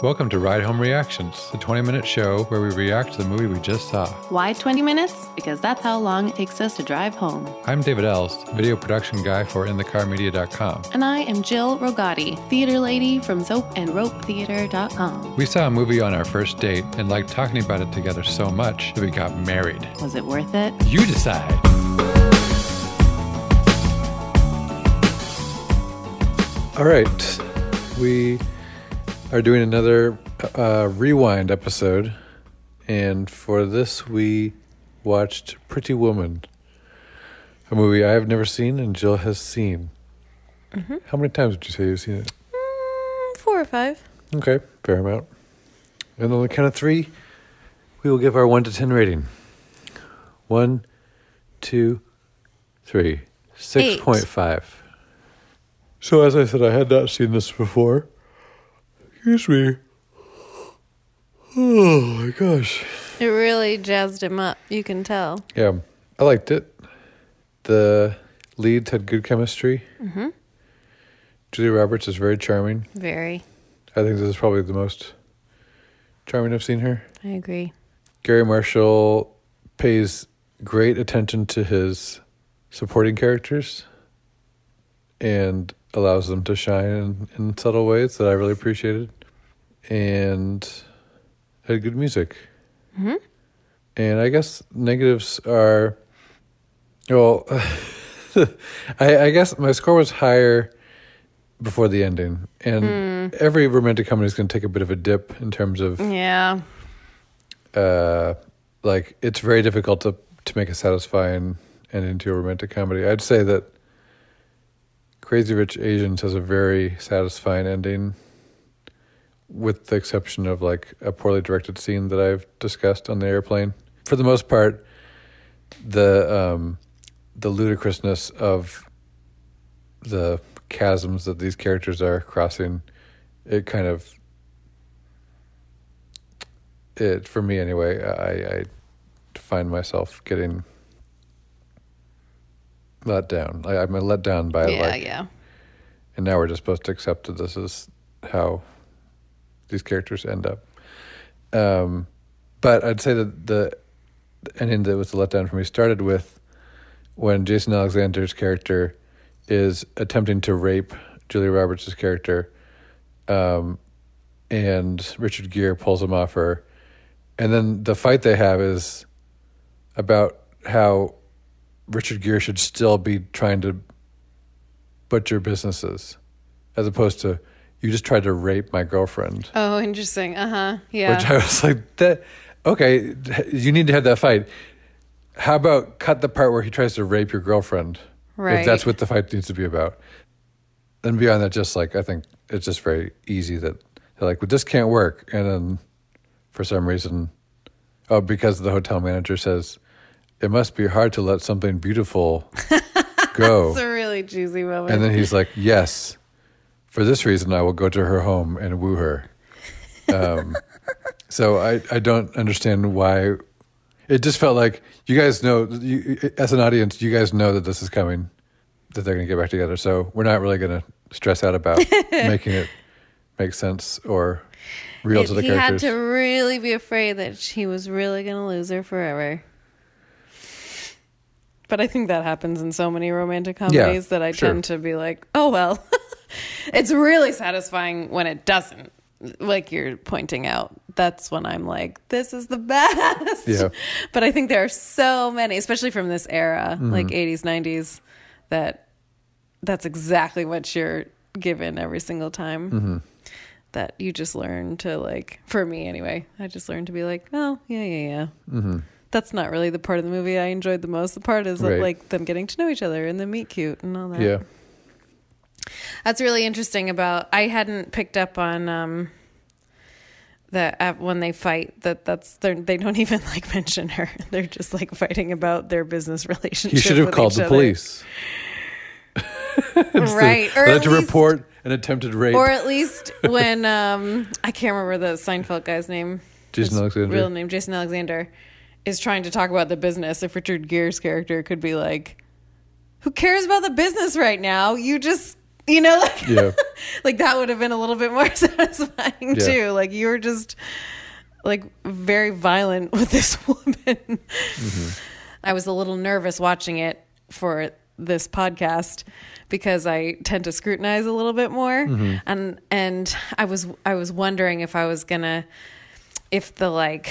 Welcome to Ride Home Reactions, the 20 minute show where we react to the movie we just saw. Why 20 minutes? Because that's how long it takes us to drive home. I'm David Els, video production guy for InTheCarMedia.com. And I am Jill Rogati, theater lady from soapandropetheater.com. We saw a movie on our first date and liked talking about it together so much that we got married. Was it worth it? You decide. All right. We are doing another uh, rewind episode. And for this, we watched Pretty Woman, a movie I have never seen and Jill has seen. How many times would you say you've seen it? Mm, four or five. Okay, fair amount. And on the count of three, we will give our one to ten rating. One, two, three. Six point five. So as I said, I had not seen this before. Excuse me. Oh my gosh. It really jazzed him up. You can tell. Yeah, I liked it. The leads had good chemistry. Mm-hmm. Julia Roberts is very charming. Very. I think this is probably the most charming I've seen her. I agree. Garry Marshall pays great attention to his supporting characters and allows them to shine in, in subtle ways that I really appreciated. And had good music. Mhm. And I guess negatives are, well, I, I guess my score was higher before the ending. And every romantic comedy is going to take a bit of a dip in terms of Yeah. uh, like it's very difficult to to make a satisfying ending to a romantic comedy. I'd say that Crazy Rich Asians has a very satisfying ending, with the exception of like a poorly directed scene that I've discussed on the airplane. For the most part, the um, the ludicrousness of the chasms that these characters are crossing, it kind of it for me anyway. I, I find myself getting let down. I, I'm let down by yeah, like, yeah. and now we're just supposed to accept that this is how these characters end up. Um, but I'd say that the, ending that was the letdown for me started with when Jason Alexander's character is attempting to rape Julia Roberts' character, um, and Richard Gere pulls him off her, and then the fight they have is about how Richard Gere should still be trying to butcher businesses, as opposed to you just tried to rape my girlfriend. Oh, interesting. Uh huh. Yeah. Which I was like, that okay, you need to have that fight. How about cut the part where he tries to rape your girlfriend? Right. If that's what the fight needs to be about. And beyond that, just like I think it's just very easy that they're like, well, this can't work. And then for some reason, oh, because the hotel manager says it must be hard to let something beautiful go. It's a really cheesy moment. And then he's like, "Yes, for this reason, I will go to her home and woo her." Um, so I I don't understand why. It just felt like you guys know, you, as an audience, you guys know that this is coming, that they're going to get back together. So we're not really going to stress out about making it make sense or real It- to the characters. he had to really be afraid that he was really going to lose her forever. But I think that happens in so many romantic comedies that I sure. tend to be like, oh, well. it's really satisfying when it doesn't, like you're pointing out. That's when I'm like, this is the best. Yeah. But I think there are so many, especially from this era, Mm-hmm. like 80s, 90s, that that's exactly what you're given every single time Mm-hmm. that you just learn to like for me anyway i just learned to be like oh yeah yeah yeah mm-hmm. that's not really the part of the movie i enjoyed the most the part is Right. like them getting to know each other and them meet cute and all that yeah, that's really interesting about i hadn't picked up on um that uh, when they fight that that's they're, don't even like mention her they're just like fighting about their business relationship he should have called the other. police. right or Or at to least- report an attempted rape. or at least when um I can't remember the Seinfeld guy's name. Jason His Alexander. Real name, Jason Alexander, is trying to talk about the business. If Richard Gere's character could be like, "Who cares about the business right now? You just You know, like, Yeah. like that would have been a little bit more satisfying Yeah. too. Like you were just like very violent with this woman. Mm-hmm. I was a little nervous watching it for this podcast because I tend to scrutinize a little bit more Mm-hmm. and and I was I was wondering if I was going to if the like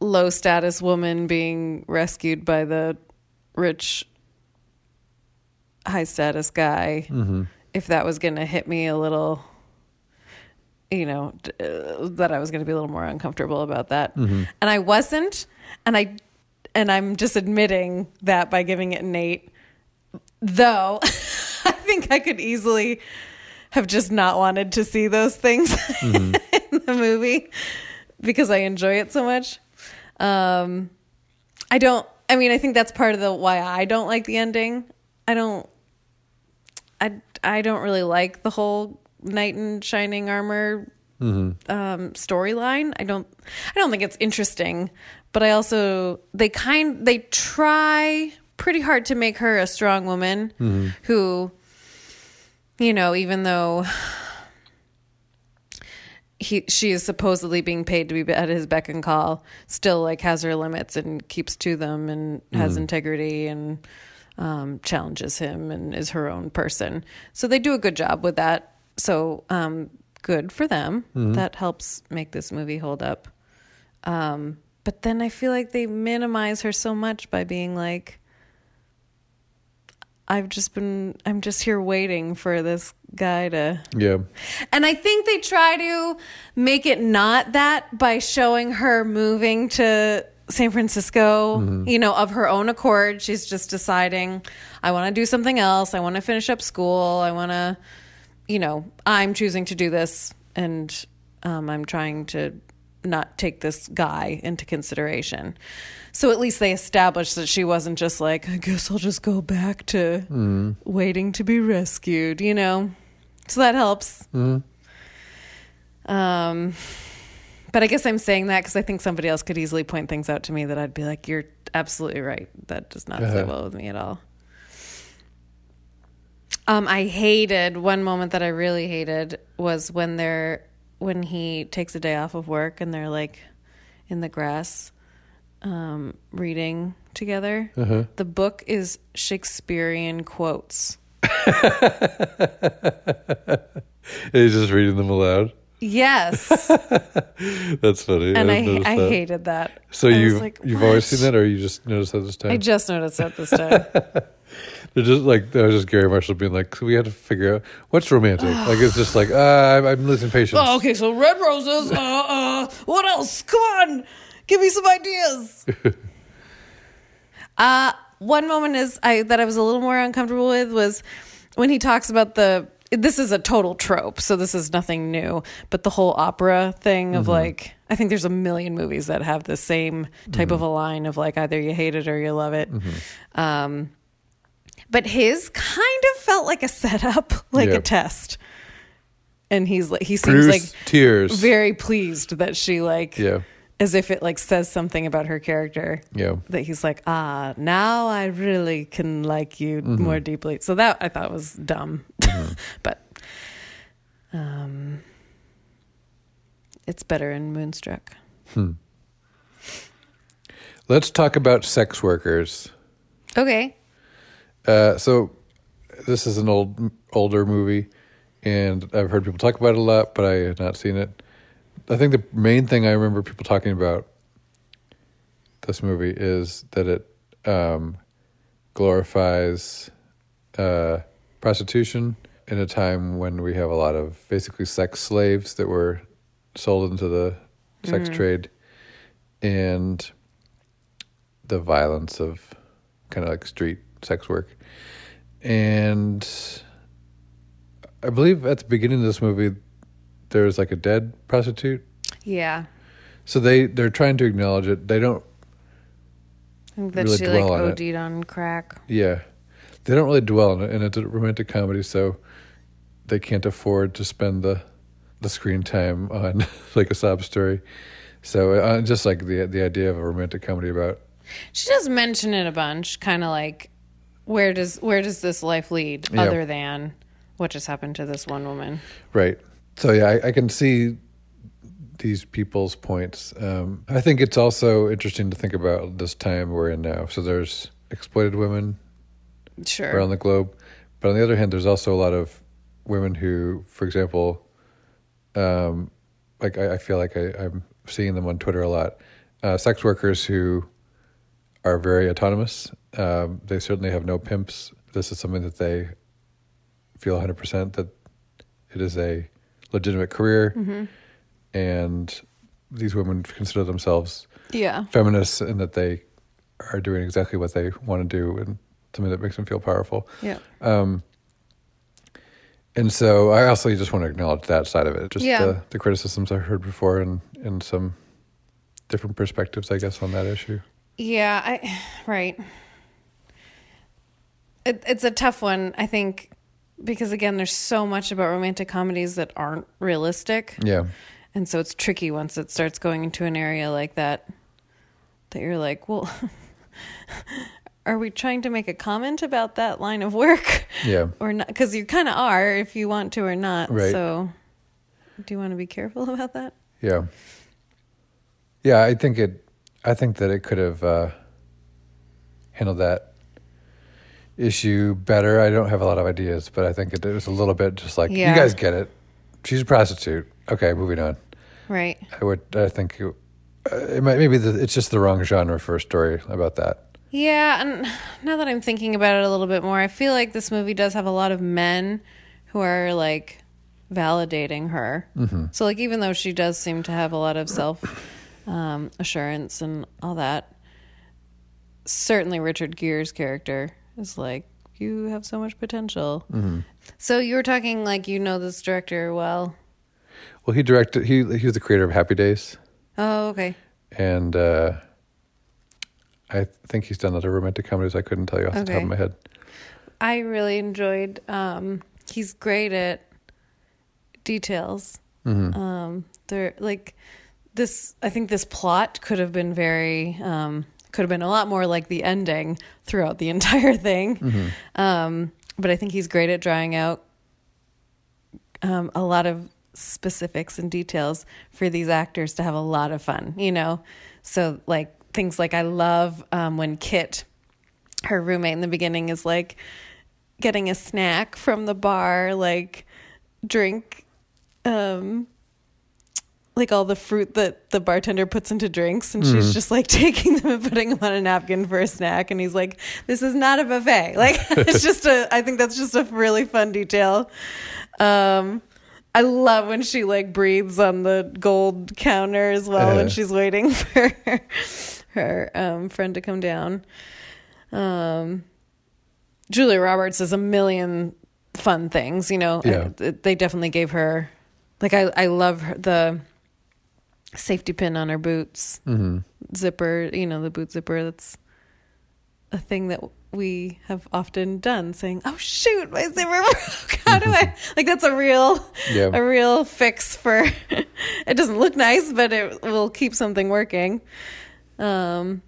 low status woman being rescued by the rich high status guy if that was going to hit me a little you know d- uh, that I was going to be a little more uncomfortable about that and I wasn't and I and I'm just admitting that by giving it an 8 though I think I could easily have just not wanted to see those things in the movie because I enjoy it so much. Um, I don't. I mean, I think that's part of the why I don't like the ending. I don't. I I don't really like the whole knight in shining armor mm-hmm. um, storyline. I don't. I don't think it's interesting, but I also they kind they try pretty hard to make her a strong woman mm-hmm. who, you know, even though he she is supposedly being paid to be at his beck and call still like has her limits and keeps to them and has mm. integrity and um, challenges him and is her own person. So they do a good job with that. So um, good for them. That helps make this movie hold up. Um, but then i feel like they minimize her so much by being like i've just been i'm just here waiting for this guy to Yeah. and I think they try to make it not that by showing her moving to San Francisco, you know, of her own accord. She's just deciding, I want to do something else. I want to finish up school. I want to, you know, I'm choosing to do this and um, I'm trying to not take this guy into consideration. So at least they established that she wasn't just like, I guess I'll just go back to waiting to be rescued, you know? So that helps. Um, but I guess I'm saying that because I think somebody else could easily point things out to me that I'd be like, "You're absolutely right. That does not sit Uh-huh. well with me at all." Um, I hated one moment that I really hated was when they're when he takes a day off of work and they're like in the grass um, reading together. The book is Shakespearean quotes. He's just reading them aloud. Yes, That's funny. and I I that. hated that. So I you like, you've always seen that, or you just noticed that this time? I just noticed that this time. They're just like that was just Garry Marshall being like, we had to figure out what's romantic. like it's just like, uh, I'm, I'm losing patience. oh, okay, so red roses. Uh, uh, what else? Come on, give me some ideas. uh, one moment is I that I was a little more uncomfortable with was when he talks about the. This is a total trope, so this is nothing new. But the whole opera thing of mm-hmm. like, I think there's a million movies that have the same type of mm-hmm. a line of like either you hate it or you love it. Mm-hmm. Um, but his kind of felt like a setup, like Yeah. a test. And he's like, he seems Bruce like tears. very pleased that she like, yeah, as if it like says something about her character. yeah. That he's like, ah, now I really can like you more deeply. So that I thought was dumb, but um, it's better in Moonstruck. Let's talk about sex workers. Okay. Uh, so this is an old, older movie, and I've heard people talk about it a lot, but I have not seen it. I think the main thing I remember people talking about this movie is that it um, glorifies uh, prostitution in a time when we have a lot of basically sex slaves that were sold into the sex trade, and the violence of kind of like street sex work. And I believe at the beginning of this movie, there's like a dead prostitute. Yeah. So they they're trying to acknowledge it. They don't. I think that Really she like on it. OD'd on crack. Yeah, they don't really dwell on it, and it's a romantic comedy, so they can't afford to spend the the screen time on like a sob story. So uh, just like the the idea of a romantic comedy about She does mention it a bunch, kind of like where does where does this life lead Yeah. other than what just happened to this one woman? Right. So yeah, I, I can see these people's points. Um, I think it's also interesting to think about this time we're in now. So there's exploited women Sure. around the globe, but on the other hand, there's also a lot of women who, for example, um, like I, I feel like I, I'm seeing them on Twitter a lot. Uh, sex workers who are very autonomous. Um, they certainly have no pimps. This is something that they feel 100% that it is a legitimate career. And these women consider themselves yeah. feminists and that they are doing exactly what they want to do and something that makes them feel powerful. Yeah. Um, and so I also just want to acknowledge that side of it, just Yeah. the, the criticisms I've heard before and, and some different perspectives, I guess, on that issue. Yeah, I right. It, it's a tough one, I think, because again, there's so much about romantic comedies that aren't realistic, Yeah. and so it's tricky once it starts going into an area like that. That you're like, well, are we trying to make a comment about that line of work, Yeah. or not? Because you kind of are, if you want to or not. Right. So, do you want to be careful about that? Yeah. Yeah, I think it I think that it could have uh, handled that issue better. I don't have a lot of ideas, but I think it, was a little bit just like Yeah. you guys get it. She's a prostitute. Okay, moving on. Right. I would I think it, uh, it might maybe the, it's just the wrong genre for a story about that. Yeah, and now that I'm thinking about it a little bit more, I feel like this movie does have a lot of men who are like validating her. Mm-hmm. So, like, even though she does seem to have a lot of self um, assurance and all that, certainly Richard Gere's character is like, you have so much potential. So, you were talking like you know this director well. Well, he directed he he was the creator of Happy Days Oh, okay. and uh, I think he's done other romantic comedies I couldn't tell you off the top of my head. I really enjoyed. Um, he's great at details. Um, they're like this. I think this plot could have been very. Um, could have been a lot more like the ending throughout the entire thing. Um, but I think he's great at drawing out um, a lot of specifics and details for these actors to have a lot of fun. You know, so like things like I love um, when Kit her roommate in the beginning is like getting a snack from the bar, like drink, um, like all the fruit that the bartender puts into drinks, and she's just like taking them and putting them on a napkin for a snack. And he's like, "This is not a buffet." Like it's just a. I think that's just a really fun detail. Um, I love when she like breathes on the gold counter as well Uh. when she's waiting for her, her um, friend to come down. Um, Julia Roberts does a million fun things. You know, Yeah. I- they definitely gave her like I I love her, the safety pin on her boots hmm zipper. You know, the boot zipper. That's a thing that we have often done. Saying, "Oh shoot, my zipper broke. How do I?" like that's a real Yeah. a real fix for. it doesn't look nice, but it will keep something working. Um,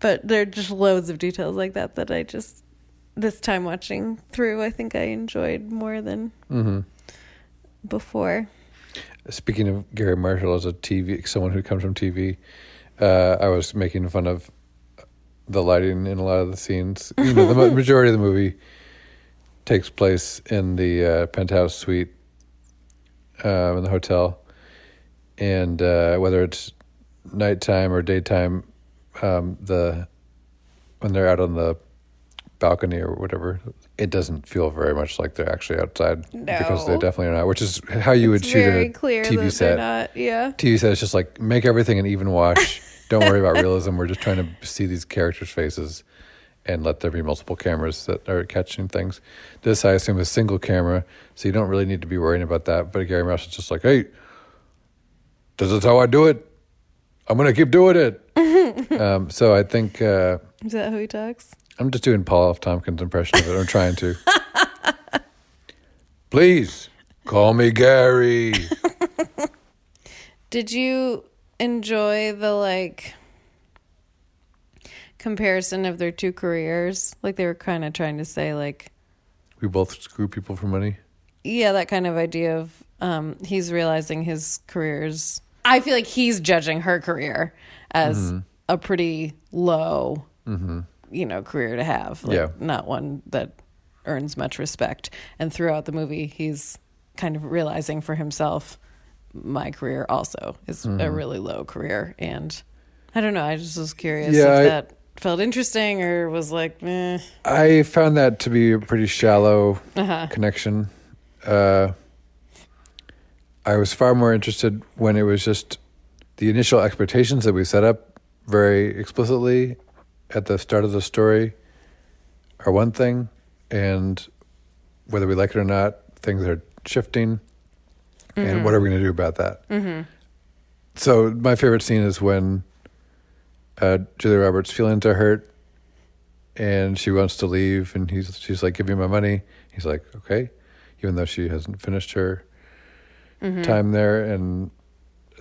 but there are just loads of details like that that I just this time watching through, I think I enjoyed more than hmm before. Speaking of Garry Marshall as a TV, someone who comes from TV, uh, I was making fun of the lighting in a lot of the scenes. You know, the majority of the movie takes place in the uh, penthouse suite uh, in the hotel, and uh, whether it's nighttime or daytime, um, the when they're out on the balcony or whatever, it doesn't feel very much like they're actually outside because they No. definitely are not. Which is how you would It's shoot a clear TV set. not. Yeah. TV set is just like make everything an even wash. Don't worry about realism. We're just trying to see these characters' faces and let there be multiple cameras that are catching things. This, I assume, is single camera, so you don't really need to be worrying about that. But Garry Marshall's just like, hey, this is how I do it. I'm gonna keep doing it. um, so I think uh, Is that how he talks? I'm just doing Paul F. Tompkins' impression of it. I'm trying to. Please call me Gary. Did you enjoy the like comparison of their two careers. Like they were kind of trying to say, like, We both screw people for money. yeah, that kind of idea of um, he's realizing his careers. I feel like he's judging her career as Mm-hmm. a pretty low, you know, career to have. Like, Yeah. not one that earns much respect. And throughout the movie, he's kind of realizing for himself, my career also is Mm-hmm. a really low career. And I don't know. I just was curious Yeah, if I- that felt interesting or was like, eh. I found that to be a pretty shallow Uh-huh. connection. Uh, I was far more interested when it was just the initial expectations that we set up very explicitly at the start of the story are one thing, and whether we like it or not, things are shifting. And what are we going to do about that? Mm-hmm. So, my favorite scene is when uh, Julia Roberts' feelings are hurt and she wants to leave and he's she's like give me my money he's like okay even though she hasn't finished her time there and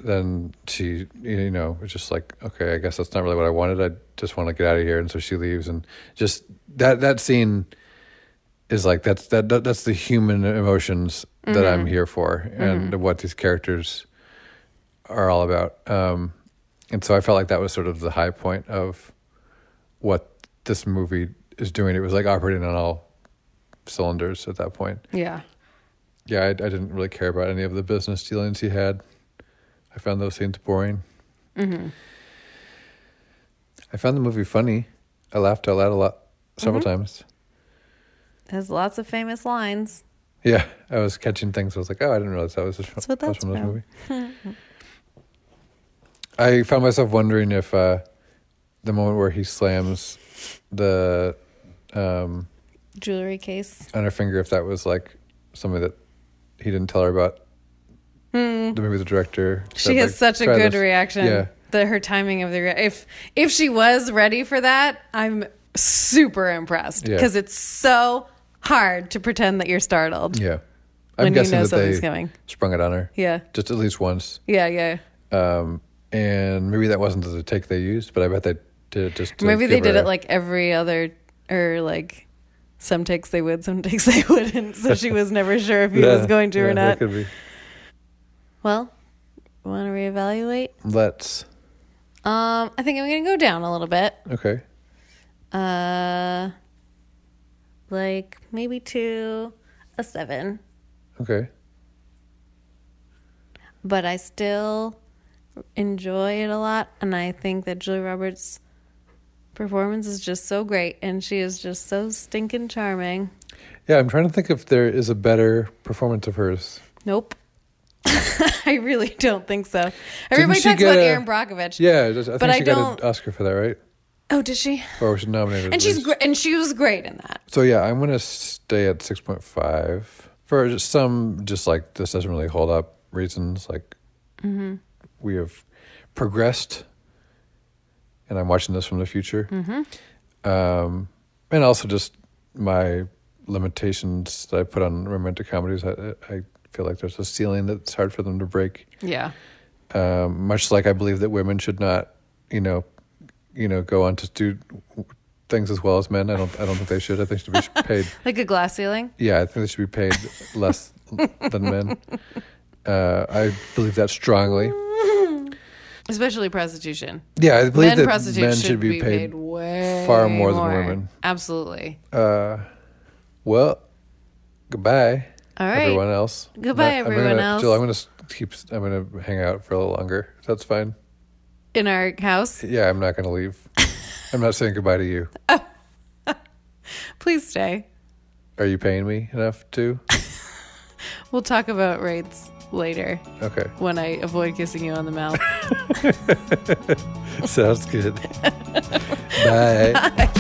then she you know just like okay i guess that's not really what i wanted i just want to get out of here and so she leaves and just that that scene is like that's that, that that's the human emotions that i'm here for and what these characters are all about um and so i felt like that was sort of the high point of what this movie is doing. It was like operating on all cylinders at that point. yeah. Yeah, I, I didn't really care about any of the business dealings he had. I found those scenes boring. Mm-hmm. I found the movie funny. I laughed out loud a lot, several times. Has lots of famous lines. Yeah, I was catching things. I was like, oh, I didn't realize that was, this, That's what that's from this movie. I found myself wondering if uh, the moment where he slams the um, Jewelry case. on her finger if that was like something that he didn't tell her about. The movie, the director. Hmm. She said, has like, such a good this." reaction. Yeah, The her timing of the re- if if she was ready for that, I'm super impressed Yeah. because it's so hard to pretend that you're startled. yeah. I'm When you guessing know that something's they coming. sprung it on her. Yeah, just at least once. yeah, yeah. Um, and maybe that wasn't the take they used, but I bet they did it just. To Maybe they did it a- like every other or like some takes they would, some takes they wouldn't. So she was never sure if he Yeah, was going to yeah, or not. Well, want to reevaluate? Let's. Um, I think I'm gonna go down a little bit. Okay. Uh, like maybe to a seven, Okay. but I still enjoy it a lot, and I think that Julie Roberts' performance is just so great, and she is just so stinking charming. Yeah, I'm trying to think if there is a better performance of hers. Nope. I really don't think so. Everybody talks about a- Erin Brockovich. Yeah, I just- I think But I she got don't- an Oscar for that, right? Oh, did she? Or was she nominated? And she's great. And she was great in that. So yeah, I'm gonna stay at six point five for just some just like this doesn't really hold up reasons. Like Mm-hmm. we have progressed, and I'm watching this from the future, Mm-hmm. um, and also just my limitations that I put on romantic comedies. I, I feel like there's a ceiling that's hard for them to break. Yeah. Um, much like I believe that women should not, you know, you know, go on to do things as well as men. I don't. I don't think they should. I think they should be paid. Like a glass ceiling. Yeah, I think they should be paid less than men. Uh, I believe that strongly. Especially prostitution. Yeah, I believe Men that prostitutes men should, be, be paid. way far more than women. Absolutely. uh, well, goodbye, All right. everyone else. Goodbye, I'm everyone gonna, else. Jill, I'm gonna keep. I'm gonna hang out for a little longer. That's fine. In our house. Yeah, I'm not gonna leave. I'm not saying goodbye to you. Please stay. Are you paying me enough to? We'll talk about rates later Okay, when I avoid kissing you on the mouth. sounds good. Bye.